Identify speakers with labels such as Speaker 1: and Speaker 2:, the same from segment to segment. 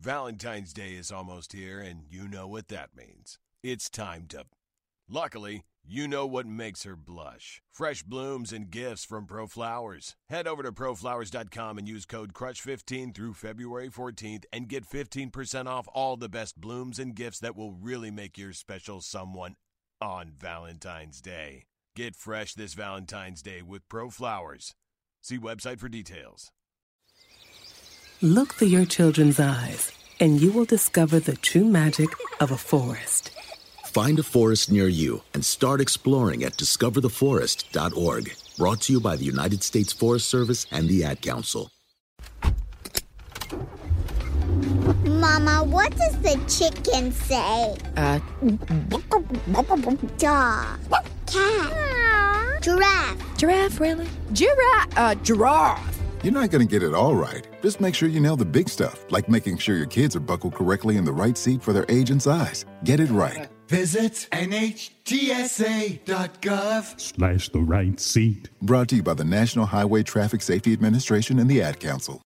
Speaker 1: Valentine's Day is almost here, and you know what that means. It's time to. Luckily, you know what makes her blush. Fresh blooms and gifts from ProFlowers. Head over to proflowers.com and use code CRUSH15 through February 14th and get 15% off all the best blooms and gifts that will really make your special someone on Valentine's Day. Get fresh this Valentine's Day with ProFlowers. See website for details.
Speaker 2: Look through your children's eyes, and you will discover the true magic of a forest.
Speaker 3: Find a forest near you and start exploring at discovertheforest.org. Brought to you by the United States Forest Service and the Ad Council.
Speaker 4: Mama, what does the chicken say?
Speaker 5: Uh,
Speaker 4: Dog. Cat. Giraffe.
Speaker 6: Giraffe, really?
Speaker 5: giraffe, uh, giraffe.
Speaker 7: You're not going to get it all right. Just make sure you nail the big stuff, like making sure your kids are buckled correctly in the right seat for their age and size. Get it right.
Speaker 8: Visit NHTSA.gov.
Speaker 9: Slash the right seat.
Speaker 7: Brought to you by the National Highway Traffic Safety Administration and the Ad Council.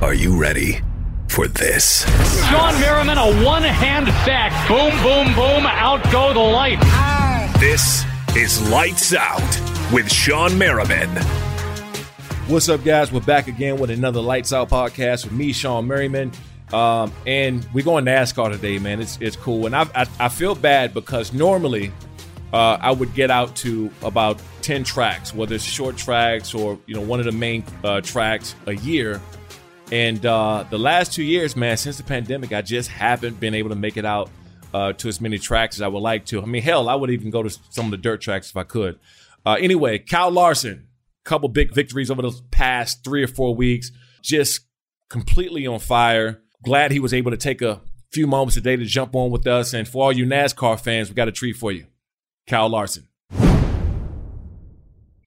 Speaker 3: Are you ready for this?
Speaker 10: Shawne Merriman, a one hand back. Boom, boom, boom. Out go the lights.
Speaker 11: This is Lights Out with Shawne Merriman.
Speaker 12: What's up, guys? We're back again with another Lights Out podcast with me, Shawne Merriman. Um, and we're going NASCAR today, man. It's it's cool, and I I, I feel bad because normally uh, I would get out to about ten tracks, whether it's short tracks or you know one of the main uh, tracks a year. And uh, the last two years, man, since the pandemic, I just haven't been able to make it out uh, to as many tracks as I would like to. I mean, hell, I would even go to some of the dirt tracks if I could. Uh, anyway, Kyle Larson, couple big victories over the past three or four weeks, just completely on fire. Glad he was able to take a few moments today to jump on with us. And for all you NASCAR fans, we got a treat for you. Kyle Larson.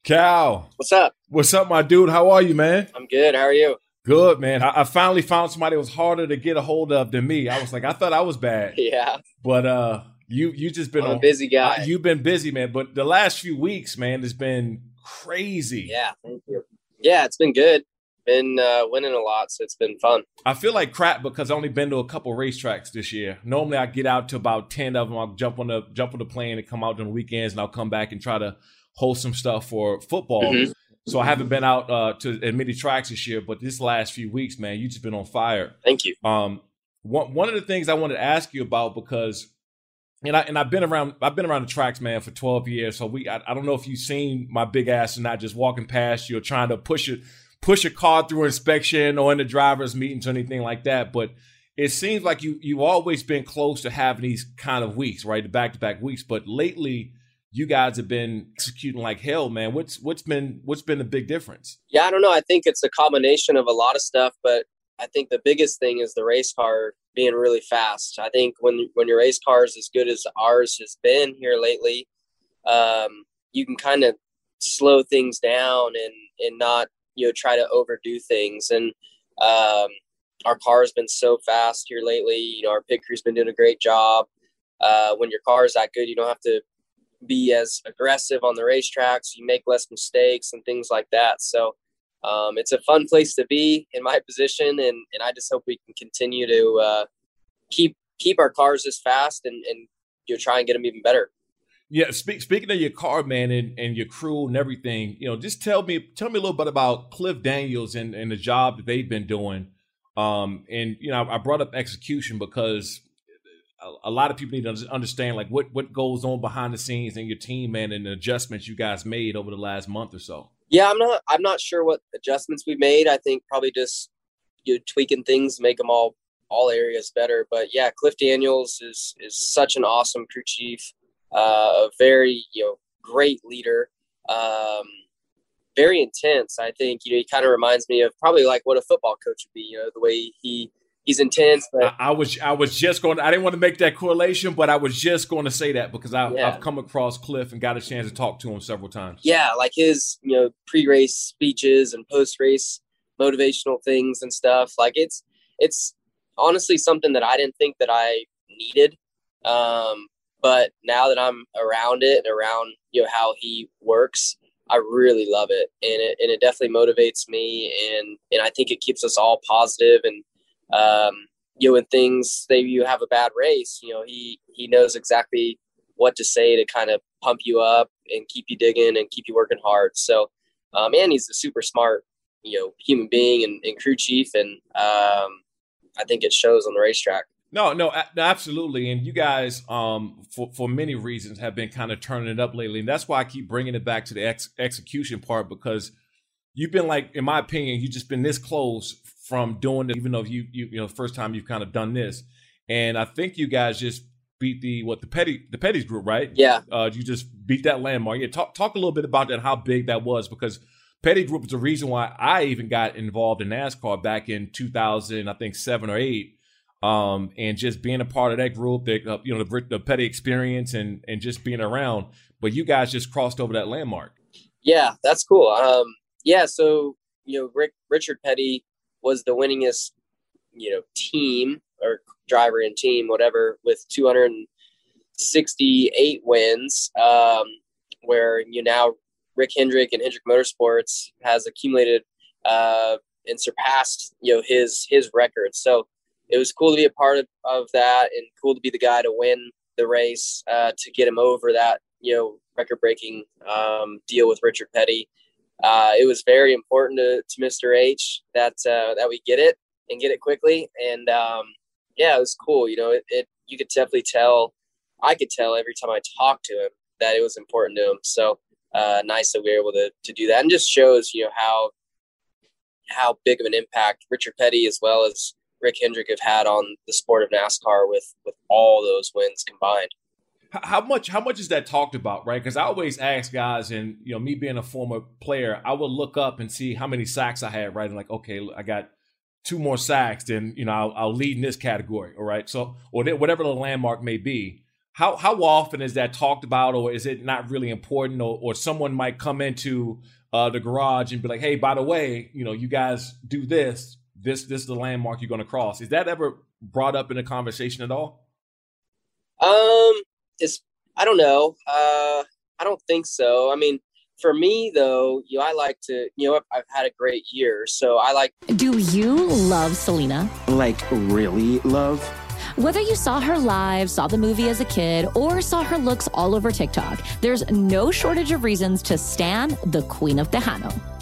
Speaker 12: Cal.
Speaker 13: What's up?
Speaker 12: What's up, my dude? How are you, man?
Speaker 13: I'm good. How are you?
Speaker 12: Good, man. I, I finally found somebody that was harder to get a hold of than me. I was like, I thought I was bad.
Speaker 13: Yeah.
Speaker 12: But uh you you just been
Speaker 13: I'm a
Speaker 12: on-
Speaker 13: busy guy.
Speaker 12: you've been busy, man. But the last few weeks, man, has been crazy.
Speaker 13: Yeah. Thank you. Yeah, it's been good. Been uh, winning a lot, so it's been fun.
Speaker 12: I feel like crap because I've only been to a couple racetracks this year. Normally, I get out to about ten of them. I'll jump on the jump on the plane and come out on the weekends, and I'll come back and try to host some stuff for football.
Speaker 13: Mhm.
Speaker 12: So I haven't been out uh, to as many tracks this year, but this last few weeks, man, you just been on fire.
Speaker 13: Thank you.
Speaker 12: Um, one one of the things I wanted to ask you about because, and I and I've been around I've been around the tracks, man, for twelve years. So we I, I don't know if you've seen my big ass and not, just walking past you or trying to push it push a car through inspection or in the drivers' meetings or anything like that. But it seems like you you've always been close to having these kind of weeks, right? The back to back weeks. But lately, you guys have been executing like hell, man. What's what's been what's been the big difference?
Speaker 13: Yeah, I don't know. I think it's a combination of a lot of stuff, but I think the biggest thing is the race car being really fast. I think when when your race car is as good as ours has been here lately, um, you can kind of slow things down and and not you know try to overdo things. And um, our car has been so fast here lately. You know, our pit crew's been doing a great job. Uh, when your car is that good, you don't have to be as aggressive on the racetrack, so you make less mistakes and things like that. So um, it's a fun place to be in my position, and and I just hope we can continue to uh, keep keep our cars as fast and and you know, try and get them even better.
Speaker 12: Yeah, speak, speaking of your car, man, and, and your crew and everything, you know, just tell me tell me a little bit about Cliff Daniels and, and the job that they've been doing. Um, and you know, I brought up execution because a, a lot of people need to understand like what what goes on behind the scenes in your team, man, and the adjustments you guys made over the last month or so.
Speaker 13: Yeah, I'm not I'm not sure what adjustments we made. I think probably just you know, tweaking things, make them all all areas better. But yeah, Cliff Daniels is is such an awesome crew chief, uh, a very you know great leader, um, very intense. I think you know he kind of reminds me of probably like what a football coach would be. You know the way he he's intense. But
Speaker 12: I, I, was I was just going. I didn't want to make that correlation, but I was just going to say that because I, yeah. I've come across Cliff and got a chance to talk to him several times.
Speaker 13: Yeah, like his you know pre-race speeches and post-race motivational things and stuff. Like it's it's honestly something that I didn't think that I needed. Um, but now that I'm around it and around you know how he works, I really love it, and it and it definitely motivates me, and and I think it keeps us all positive and um, you know, when things say you have a bad race, you know, he he knows exactly what to say to kind of pump you up and keep you digging and keep you working hard. So, um, and he's a super smart, you know, human being and, and crew chief, and um, I think it shows on the racetrack.
Speaker 12: No, no, absolutely. And you guys, um, for for many reasons, have been kind of turning it up lately, and that's why I keep bringing it back to the ex- execution part because you've been like, in my opinion, you've just been this close from doing it, even though you you you know the first time you've kind of done this. And I think you guys just beat the what the petty the Petty's group, right?
Speaker 13: Yeah.
Speaker 12: Uh, you just beat that landmark. Yeah. Talk talk a little bit about that, how big that was, because Petty Group is the reason why I even got involved in NASCAR back in 2000, I think seven or eight. Um, and just being a part of that group, that uh, you know the, the Petty experience and and just being around. But you guys just crossed over that landmark.
Speaker 13: Yeah, that's cool. Um, yeah, so you know Rick Richard Petty was the winningest, you know, team or driver and team, whatever, with 268 wins. Um, where you know Rick Hendrick and Hendrick Motorsports has accumulated uh, and surpassed you know his his record. So it was cool to be a part of, of that and cool to be the guy to win the race uh, to get him over that you know record breaking um, deal with Richard Petty uh, it was very important to, to Mr. H that uh, that we get it and get it quickly. And um, yeah, it was cool. You know, it, it, you could definitely tell. I could tell every time I talked to him that it was important to him. So uh, nice that we were able to to do that, and just shows you know how how big of an impact Richard Petty as well as Rick Hendrick have had on the sport of NASCAR with with all those wins combined
Speaker 12: how much how much is that talked about right? Because i always ask guys and you know me being a former player i would look up and see how many sacks i had right? And like okay i got two more sacks then you know i'll, I'll lead in this category all right? So or whatever the landmark may be how how often is that talked about or is it not really important or, or someone might come into uh, the garage and be like hey by the way you know you guys do this this this is the landmark you're going to cross. Is that ever brought up in a conversation at all?
Speaker 13: Um is I don't know. Uh, I don't think so. I mean, for me though, you know, I like to, you know, I've, I've had a great year, so I like.
Speaker 6: Do you love Selena?
Speaker 14: Like really love?
Speaker 6: Whether you saw her live, saw the movie as a kid, or saw her looks all over TikTok, there's no shortage of reasons to stand the Queen of Tejano.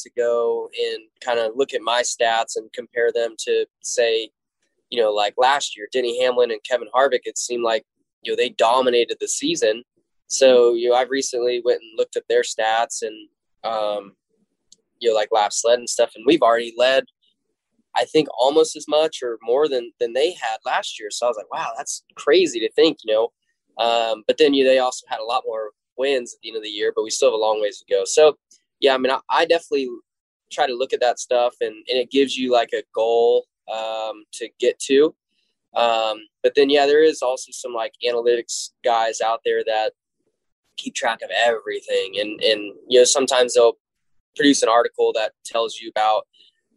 Speaker 13: To go and kind of look at my stats and compare them to, say, you know, like last year, Denny Hamlin and Kevin Harvick, it seemed like, you know, they dominated the season. So, you know, I've recently went and looked at their stats and, um, you know, like lap sled and stuff, and we've already led I think almost as much or more than than they had last year. So I was like, wow, that's crazy to think, you know. Um, but then you know, they also had a lot more wins at the end of the year, but we still have a long ways to go. So yeah, I mean, I, I definitely try to look at that stuff, and and it gives you like a goal um, to get to. Um, but then yeah, there is also some like analytics guys out there that keep track of everything, and and you know sometimes they'll produce an article that tells you about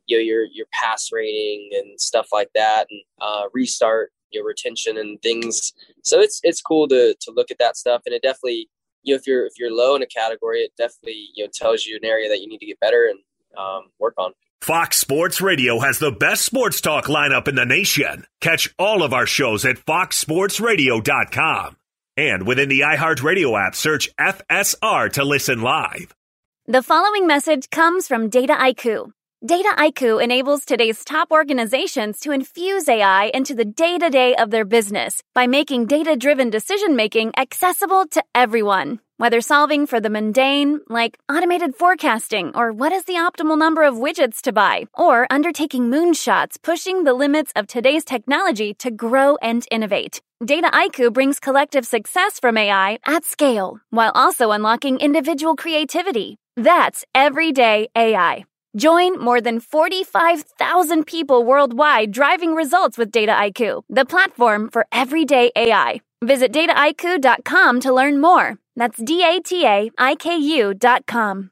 Speaker 13: you know your your pass rating and stuff like that, and uh, restart your retention and things. So it's it's cool to to look at that stuff, and it definitely you know if you're if you're low in a category, it definitely you know tells you an area that you need to get better and um, work on.
Speaker 11: Fox Sports Radio has the best sports talk lineup in the nation. Catch all of our shows at foxsportsradio.com. And within the iHeartRadio app, search FSR to listen live.
Speaker 15: The following message comes from Dataiku. Dataiku enables today's top organizations to infuse AI into the day to day of their business by making data driven decision making accessible to everyone. Whether solving for the mundane, like automated forecasting or what is the optimal number of widgets to buy, or undertaking moonshots pushing the limits of today's technology to grow and innovate. Dataiku brings collective success from AI at scale while also unlocking individual creativity. That's everyday AI. Join more than 45,000 people worldwide driving results with Dataiku, the platform for everyday AI. Visit dataiku.com to learn more. That's D A T A I K U.com.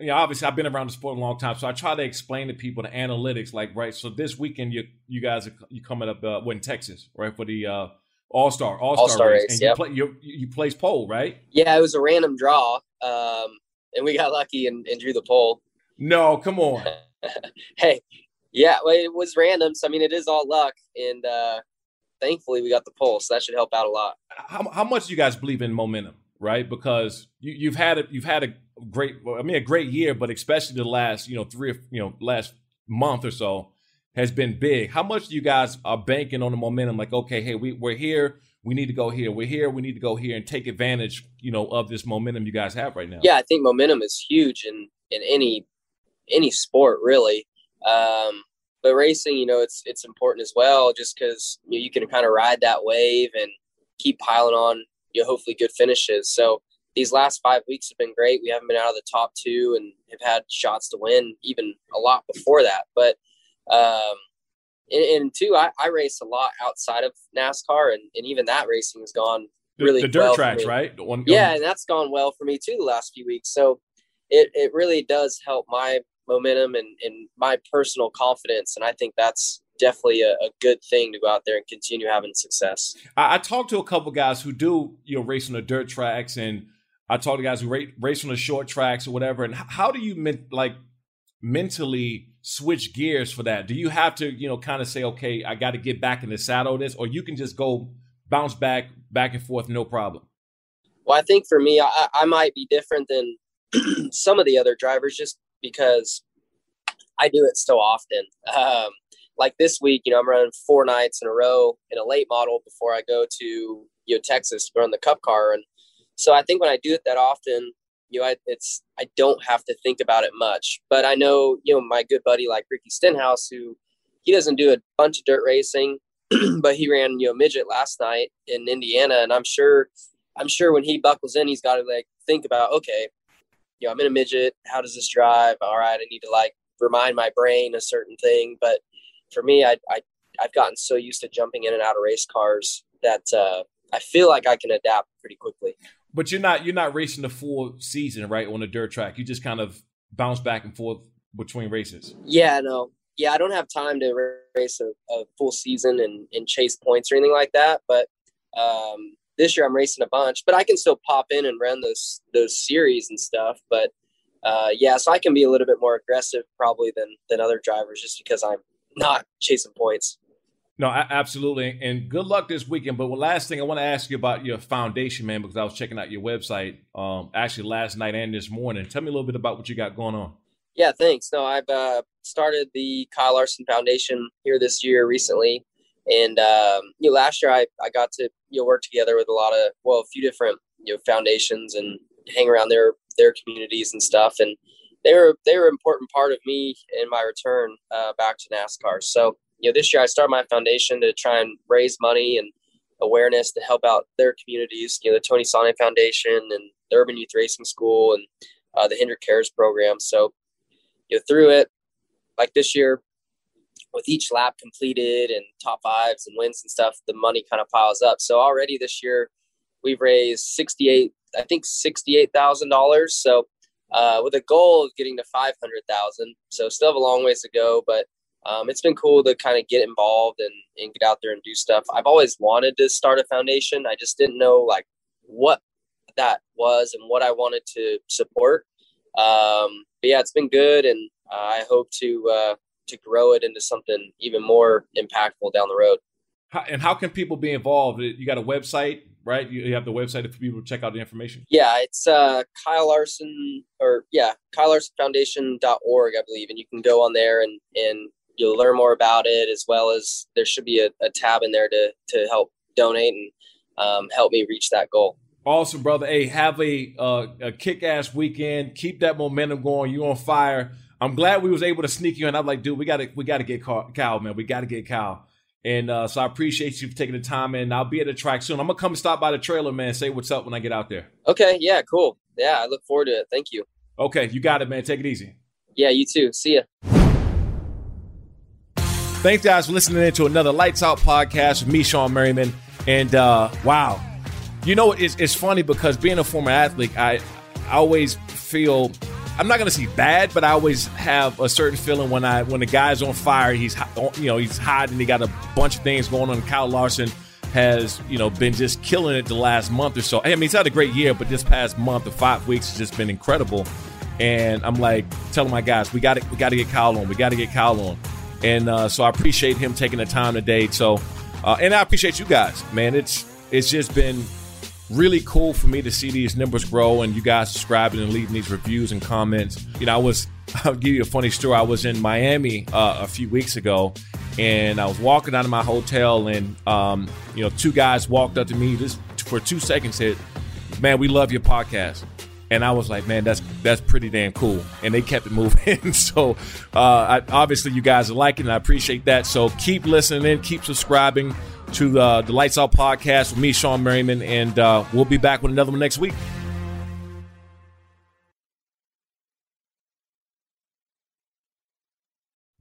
Speaker 12: yeah, obviously I've been around the sport a long time, so I try to explain to people the analytics. Like, right, so this weekend you you guys are you coming up uh, in Texas, right, for the uh, All Star All Star race,
Speaker 13: race
Speaker 12: and yep. you play you you place pole, right?
Speaker 13: Yeah, it was a random draw, um, and we got lucky and, and drew the pole.
Speaker 12: No, come on.
Speaker 13: hey, yeah, well, it was random. So I mean, it is all luck, and uh, thankfully we got the pole, so that should help out a lot.
Speaker 12: How how much do you guys believe in momentum? right? Because you, you've had a you've had a great, I mean, a great year, but especially the last, you know, three, you know, last month or so has been big. How much you guys are banking on the momentum? Like, okay, hey, we we're here. We need to go here. We're here. We need to go here and take advantage, you know, of this momentum you guys have right now.
Speaker 13: Yeah, I think momentum is huge in in any any sport really. Um, but racing, you know, it's it's important as well, just because you, know, you can kind of ride that wave and keep piling on you know, hopefully good finishes. So these last five weeks have been great. We haven't been out of the top two and have had shots to win even a lot before that. But um, and, and two, I, I race a lot outside of NASCAR, and, and even that racing has gone really
Speaker 12: the, the dirt
Speaker 13: well
Speaker 12: tracks, right? One,
Speaker 13: yeah, and that's gone well for me too the last few weeks. So it it really does help my momentum and and my personal confidence, and I think that's definitely a, a good thing to go out there and continue having success.
Speaker 12: I, I talked to a couple guys who do you know race on the dirt tracks, and I talk to guys who race, on the short tracks or whatever. And how do you like mentally switch gears for that? Do you have to, you know, kind of say, okay, I got to get back in the saddle this, or you can just go bounce back, back and forth, no problem?
Speaker 13: Well, I think for me, I, I might be different than some of the other drivers just because I do it so often. Um, like this week, you know, I'm running four nights in a row in a late model before I go to you know Texas to run the Cup car, and so I think when I do it that often, you know, I, it's I don't have to think about it much. But I know, you know, my good buddy like Ricky Stenhouse, who he doesn't do a bunch of dirt racing, but he ran you know midget last night in Indiana, and I'm sure, I'm sure when he buckles in, he's got to like think about okay, you know, I'm in a midget. How does this drive? All right, I need to like remind my brain a certain thing. But for me, I, I I've gotten so used to jumping in and out of race cars that uh, I feel like I can adapt pretty quickly.
Speaker 12: But you're not you're not racing the full season, right, on a dirt track. You just kind of bounce back and forth between races.
Speaker 13: Yeah, no. Yeah, I don't have time to race a, a full season and, and chase points or anything like that. But um, this year I'm racing a bunch, but I can still pop in and run those those series and stuff. But uh, yeah, so I can be a little bit more aggressive probably than than other drivers just because I'm not chasing points.
Speaker 12: No, absolutely. And good luck this weekend. But last thing I want to ask you about your foundation, man, because I was checking out your website um, actually last night and this morning. Tell me a little bit about what you got going on.
Speaker 13: Yeah, thanks. No, I've uh, started the Kyle Larson Foundation here this year recently. And um, you know, last year I, I got to you know work together with a lot of well, a few different you know foundations and hang around their their communities and stuff. And they were they were an important part of me in my return uh, back to NASCAR. So you know, this year I started my foundation to try and raise money and awareness to help out their communities. You know, the Tony Sane Foundation and the Urban Youth Racing School and uh, the Hendrick Cares program. So, you know, through it, like this year, with each lap completed and top fives and wins and stuff, the money kind of piles up. So already this year, we've raised sixty-eight, I think sixty-eight thousand dollars. So, uh, with a goal of getting to five hundred thousand. So still have a long ways to go, but um, it's been cool to kind of get involved and, and get out there and do stuff. I've always wanted to start a foundation. I just didn't know like what that was and what I wanted to support. Um, but yeah, it's been good, and uh, I hope to uh, to grow it into something even more impactful down the road.
Speaker 12: And how can people be involved? You got a website, right? You have the website for people to check out the information.
Speaker 13: Yeah, it's uh, Kyle Larson or yeah, KyleLarsonFoundation.org, I believe, and you can go on there and and you'll learn more about it as well as there should be a, a tab in there to to help donate and um, help me reach that goal.
Speaker 12: Awesome, brother. Hey, have a uh, a kick ass weekend. Keep that momentum going. You're on fire. I'm glad we was able to sneak you in. I'm like, dude, we gotta we gotta get Cal, man. We gotta get Cal. And uh, so I appreciate you for taking the time and I'll be at the track soon. I'm gonna come stop by the trailer, man. Say what's up when I get out there.
Speaker 13: Okay, yeah, cool. Yeah, I look forward to it. Thank you.
Speaker 12: Okay, you got it, man. Take it easy.
Speaker 13: Yeah, you too. See ya.
Speaker 12: Thanks, guys, for listening in to another Lights Out podcast with me, Shawne Merriman. And uh, wow, you know, it's, it's funny because being a former athlete, I, I always feel I'm not going to say bad, but I always have a certain feeling when I when the guy's on fire. He's you know he's hot and he got a bunch of things going on. Kyle Larson has you know been just killing it the last month or so. I mean, he's had a great year, but this past month or five weeks has just been incredible. And I'm like telling my guys, we got to we got to get Kyle on. We got to get Kyle on. And uh, so I appreciate him taking the time today. So, uh, and I appreciate you guys, man. It's it's just been really cool for me to see these numbers grow and you guys subscribing and leaving these reviews and comments. You know, I was I'll give you a funny story. I was in Miami uh, a few weeks ago, and I was walking out of my hotel, and um, you know, two guys walked up to me just for two seconds, said, "Man, we love your podcast." And I was like, man, that's that's pretty damn cool. And they kept it moving. so uh, I, obviously, you guys are liking it. I appreciate that. So keep listening, in, keep subscribing to uh, the Lights Out podcast with me, Shawne Merriman, and uh, we'll be back with another one next week.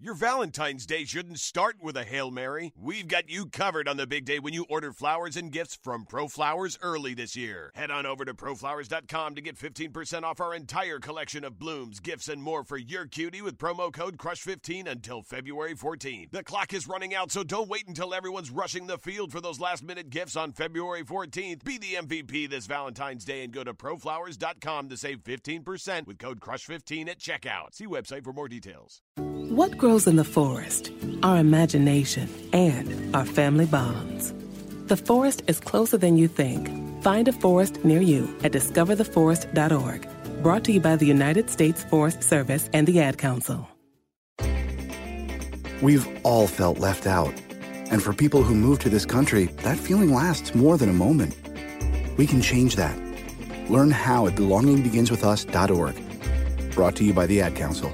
Speaker 1: Your Valentine's Day shouldn't start with a Hail Mary. We've got you covered on the big day when you order flowers and gifts from ProFlowers early this year. Head on over to proflowers.com to get 15% off our entire collection of blooms, gifts, and more for your cutie with promo code CRUSH15 until February 14th. The clock is running out, so don't wait until everyone's rushing the field for those last minute gifts on February 14th. Be the MVP this Valentine's Day and go to proflowers.com to save 15% with code CRUSH15 at checkout. See website for more details.
Speaker 2: What grows in the forest? Our imagination and our family bonds. The forest is closer than you think. Find a forest near you at discovertheforest.org. Brought to you by the United States Forest Service and the Ad Council.
Speaker 16: We've all felt left out. And for people who move to this country, that feeling lasts more than a moment. We can change that. Learn how at belongingbeginswithus.org. Brought to you by the Ad Council.